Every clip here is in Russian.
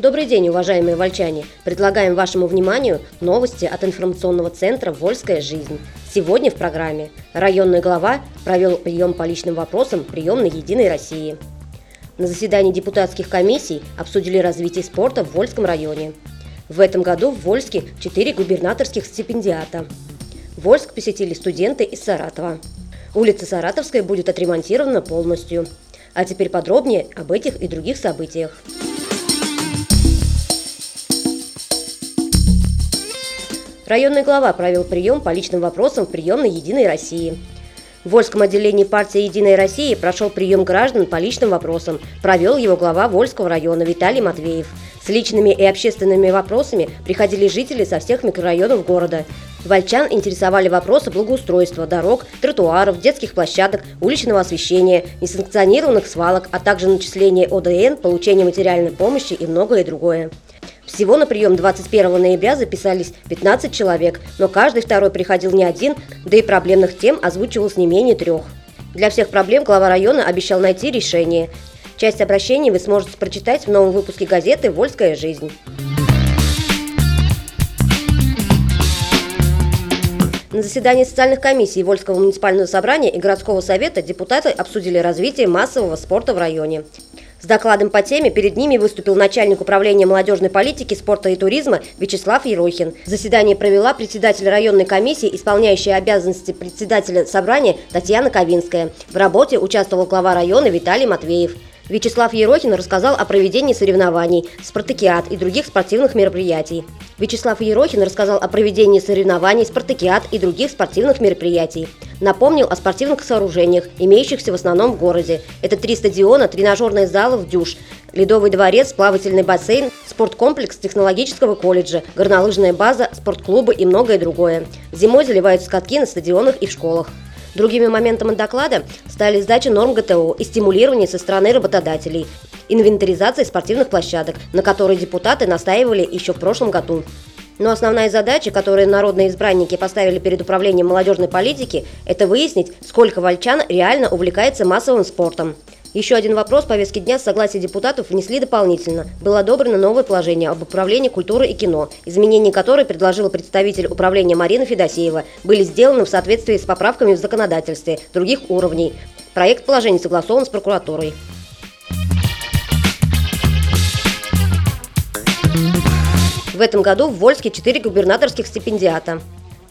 Добрый день, уважаемые вольчане! Предлагаем вашему вниманию новости от информационного центра «Вольская жизнь». Сегодня в программе районный глава провел прием по личным вопросам приемной «Единой России». На заседании депутатских комиссий обсудили развитие спорта в Вольском районе. В этом году в Вольске четыре губернаторских стипендиата. Вольск посетили студенты из Саратова. Улица Саратовская будет отремонтирована полностью. А теперь подробнее об этих и других событиях. Районный глава провел прием по личным вопросам в приемной «Единой России». В Вольском отделении партии «Единая Россия» прошел прием граждан по личным вопросам. Провел его глава Вольского района Виталий Матвеев. С личными и общественными вопросами приходили жители со всех микрорайонов города. Вольчан интересовали вопросы благоустройства, дорог, тротуаров, детских площадок, уличного освещения, несанкционированных свалок, а также начисления ОДН, получения материальной помощи и многое другое. Всего на прием 21 ноября записались 15 человек, но каждый второй приходил не один, да и проблемных тем озвучивалось не менее трех. Для всех проблем глава района обещал найти решение. Часть обращений вы сможете прочитать в новом выпуске газеты «Вольская жизнь». На заседании социальных комиссий Вольского муниципального собрания и городского совета депутаты обсудили развитие массового спорта в районе. С докладом по теме перед ними выступил начальник управления молодежной политики, спорта и туризма Вячеслав Ерохин. Заседание провела председатель районной комиссии, исполняющая обязанности председателя собрания Татьяна Ковинская. В работе участвовал глава района Виталий Матвеев. Вячеслав Ерохин рассказал о проведении соревнований, спартакиад и других спортивных мероприятий. Вячеслав Ерохин рассказал о проведении соревнований, спартакиад и других спортивных мероприятий. Напомнил о спортивных сооружениях, имеющихся в основном в городе. Это три стадиона, тренажерные залы в дюш, ледовый дворец, плавательный бассейн, спорткомплекс технологического колледжа, горнолыжная база, спортклубы и многое другое. Зимой заливают скатки на стадионах и в школах. Другими моментами доклада стали сдача норм ГТО и стимулирование со стороны работодателей, инвентаризация спортивных площадок, на которые депутаты настаивали еще в прошлом году. Но основная задача, которую народные избранники поставили перед управлением молодежной политики, это выяснить, сколько вольчан реально увлекается массовым спортом. Еще один вопрос повестки дня с согласия депутатов внесли дополнительно. Было одобрено новое положение об управлении культуры и кино, изменения которой предложила представитель управления Марина Федосеева, были сделаны в соответствии с поправками в законодательстве других уровней. Проект положения согласован с прокуратурой. В этом году в Вольске четыре губернаторских стипендиата.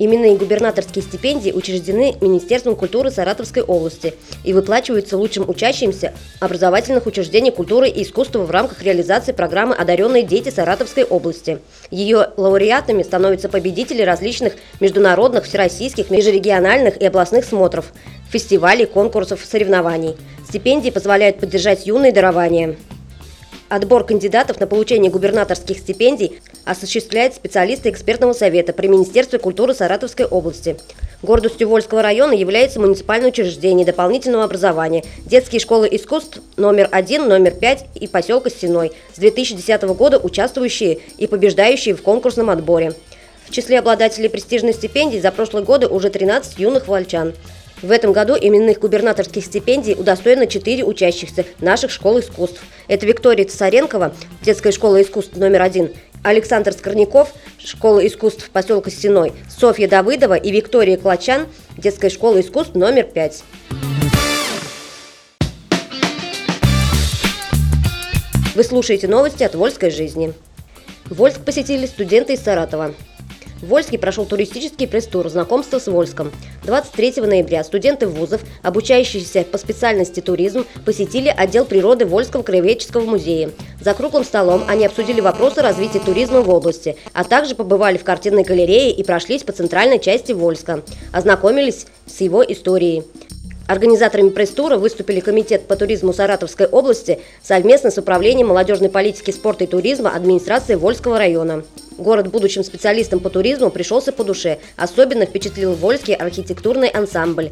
Именные губернаторские стипендии учреждены Министерством культуры Саратовской области и выплачиваются лучшим учащимся образовательных учреждений культуры и искусства в рамках реализации программы «Одаренные дети Саратовской области». Ее лауреатами становятся победители различных международных, всероссийских, межрегиональных и областных смотров, фестивалей, конкурсов, соревнований. Стипендии позволяют поддержать юные дарования. Отбор кандидатов на получение губернаторских стипендий осуществляет специалисты экспертного совета при Министерстве культуры Саратовской области. Гордостью Вольского района является муниципальное учреждение дополнительного образования, детские школы искусств номер 1, номер 5 и поселка Стеной, с 2010 года участвующие и побеждающие в конкурсном отборе. В числе обладателей престижной стипендий за прошлые годы уже 13 юных вольчан. В этом году именных губернаторских стипендий удостоено 4 учащихся наших школ искусств. Это Виктория Царенкова, детская школа искусств номер один, Александр Скорняков, школа искусств поселка Стеной, Софья Давыдова и Виктория Клачан, детская школа искусств номер пять. Вы слушаете новости от Вольской жизни. Вольск посетили студенты из Саратова. В Вольске прошел туристический пресс-тур знакомства с Вольском. 23 ноября студенты вузов, обучающиеся по специальности туризм, посетили отдел природы Вольского краеведческого музея. За круглым столом они обсудили вопросы развития туризма в области, а также побывали в картинной галерее и прошлись по центральной части Вольска. Ознакомились с его историей. Организаторами пресс-тура выступили Комитет по туризму Саратовской области совместно с Управлением молодежной политики, спорта и туризма администрации Вольского района. Город будущим специалистам по туризму пришелся по душе. Особенно впечатлил Вольский архитектурный ансамбль.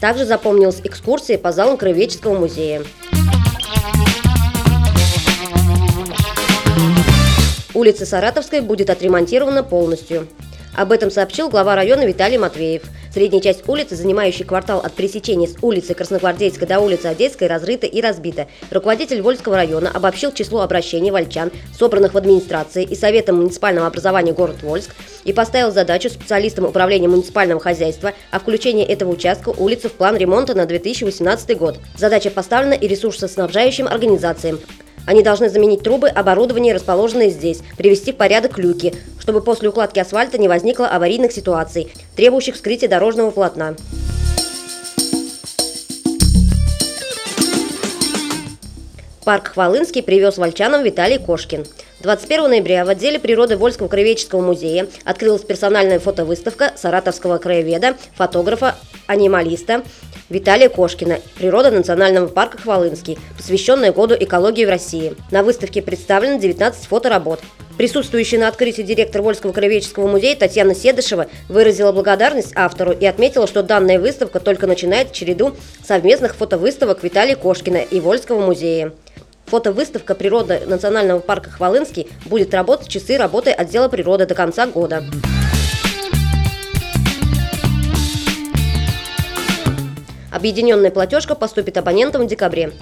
Также запомнилась экскурсия по залам Краеведческого музея. Улица Саратовская будет отремонтирована полностью. Об этом сообщил глава района Виталий Матвеев. Средняя часть улицы, занимающая квартал от пересечения с улицы Красногвардейской до улицы Одесской, разрыта и разбита. Руководитель Вольского района обобщил число обращений вольчан, собранных в администрации и Советом муниципального образования город Вольск, и поставил задачу специалистам управления муниципального хозяйства о включении этого участка улицы в план ремонта на 2018 год. Задача поставлена и ресурсоснабжающим организациям. Они должны заменить трубы, оборудование, расположенное здесь, привести в порядок люки, чтобы после укладки асфальта не возникло аварийных ситуаций, требующих вскрытия дорожного полотна. Парк Хвалынский привез вольчанам Виталий Кошкин. 21 ноября в отделе природы Вольского краеведческого музея открылась персональная фотовыставка саратовского краеведа, фотографа, анималиста Виталия Кошкина «Природа национального парка Хвалынский», посвященная году экологии в России. На выставке представлено 19 фоторабот. Присутствующая на открытии директор Вольского краеведческого музея Татьяна Седышева выразила благодарность автору и отметила, что данная выставка только начинает череду совместных фотовыставок Виталия Кошкина и Вольского музея. Фотовыставка «Природа национального парка Хвалынский» будет работать часы работы отдела природы до конца года. Объединенная платежка поступит абонентам в декабре.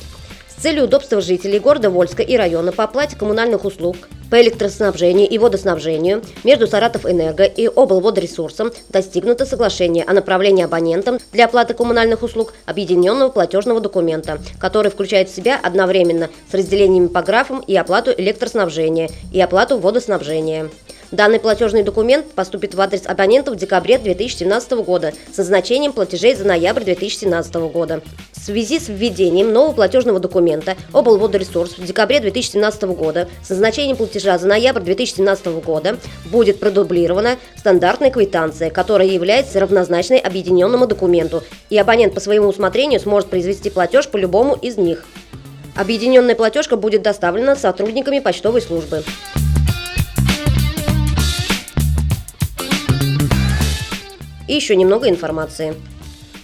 Целью удобства жителей города Вольска и района по оплате коммунальных услуг по электроснабжению и водоснабжению между Саратов Энерго и облводресурсом достигнуто соглашение о направлении абонентам для оплаты коммунальных услуг объединенного платежного документа, который включает в себя одновременно с разделениями по графам и оплату электроснабжения и оплату водоснабжения. Данный платежный документ поступит в адрес абонентов в декабре 2017 года с назначением платежей за ноябрь 2017 года. В связи с введением нового платежного документа облводоресурс в декабре 2017 года с назначением платежа за ноябрь 2017 года будет продублирована стандартная квитанция, которая является равнозначной объединенному документу, и абонент по своему усмотрению сможет произвести платеж по любому из них. Объединенная платежка будет доставлена сотрудниками почтовой службы. И еще немного информации.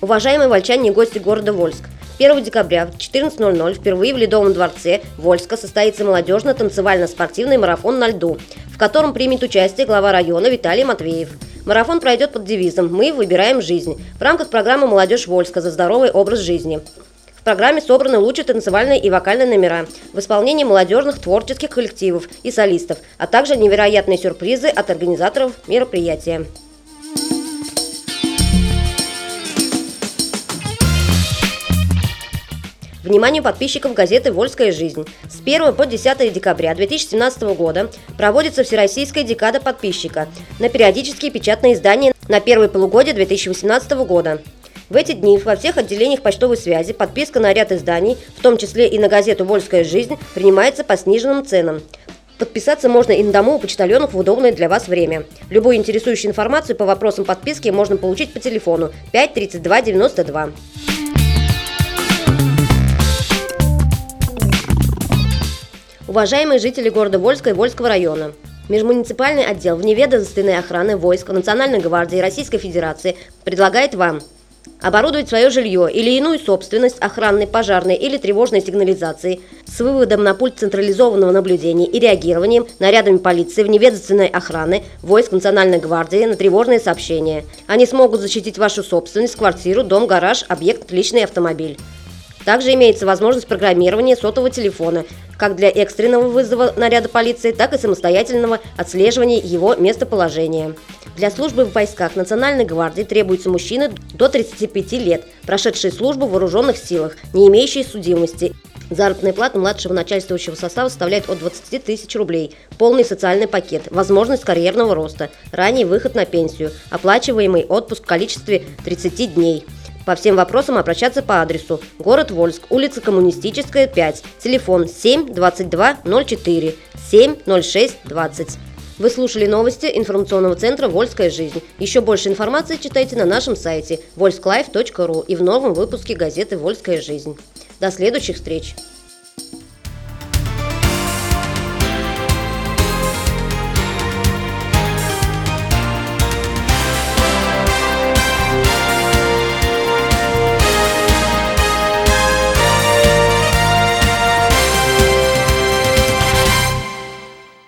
Уважаемые вольчане и гости города Вольск, 1 декабря в 14.00 впервые в Ледовом дворце Вольска состоится молодежно-танцевально-спортивный марафон на льду, в котором примет участие глава района Виталий Матвеев. Марафон пройдет под девизом «Мы выбираем жизнь» в рамках программы «Молодежь Вольска за здоровый образ жизни». В программе собраны лучшие танцевальные и вокальные номера в исполнении молодежных творческих коллективов и солистов, а также невероятные сюрпризы от организаторов мероприятия. Вниманию подписчиков газеты «Вольская жизнь». С 1 по 10 декабря 2017 года проводится Всероссийская декада подписчика на периодические печатные издания на первое полугодие 2018 года. В эти дни во всех отделениях почтовой связи подписка на ряд изданий, в том числе и на газету «Вольская жизнь», принимается по сниженным ценам. Подписаться можно и на дому у почтальонов в удобное для вас время. Любую интересующую информацию по вопросам подписки можно получить по телефону 5 32 92. Уважаемые жители города Вольска и Вольского района, Межмуниципальный отдел вневедомственной охраны войск Национальной гвардии Российской Федерации предлагает вам оборудовать свое жилье или иную собственность охранной, пожарной или тревожной сигнализации с выводом на пульт централизованного наблюдения и реагированием нарядами полиции вневедомственной охраны войск Национальной гвардии на тревожные сообщения. Они смогут защитить вашу собственность, квартиру, дом, гараж, объект, личный автомобиль. Также имеется возможность программирования сотового телефона, как для экстренного вызова наряда полиции, так и самостоятельного отслеживания его местоположения. Для службы в войсках Национальной гвардии требуются мужчины до 35 лет, прошедшие службу в вооруженных силах, не имеющие судимости. Заработная плата младшего начальствующего состава составляет от 20 тысяч рублей, полный социальный пакет, возможность карьерного роста, ранний выход на пенсию, оплачиваемый отпуск в количестве 30 дней – по всем вопросам обращаться по адресу город Вольск, улица Коммунистическая, 5, телефон 7 22 04 7 06 20. Вы слушали новости информационного центра «Вольская жизнь». Еще больше информации читайте на нашем сайте volsklife.ru и в новом выпуске газеты «Вольская жизнь». До следующих встреч!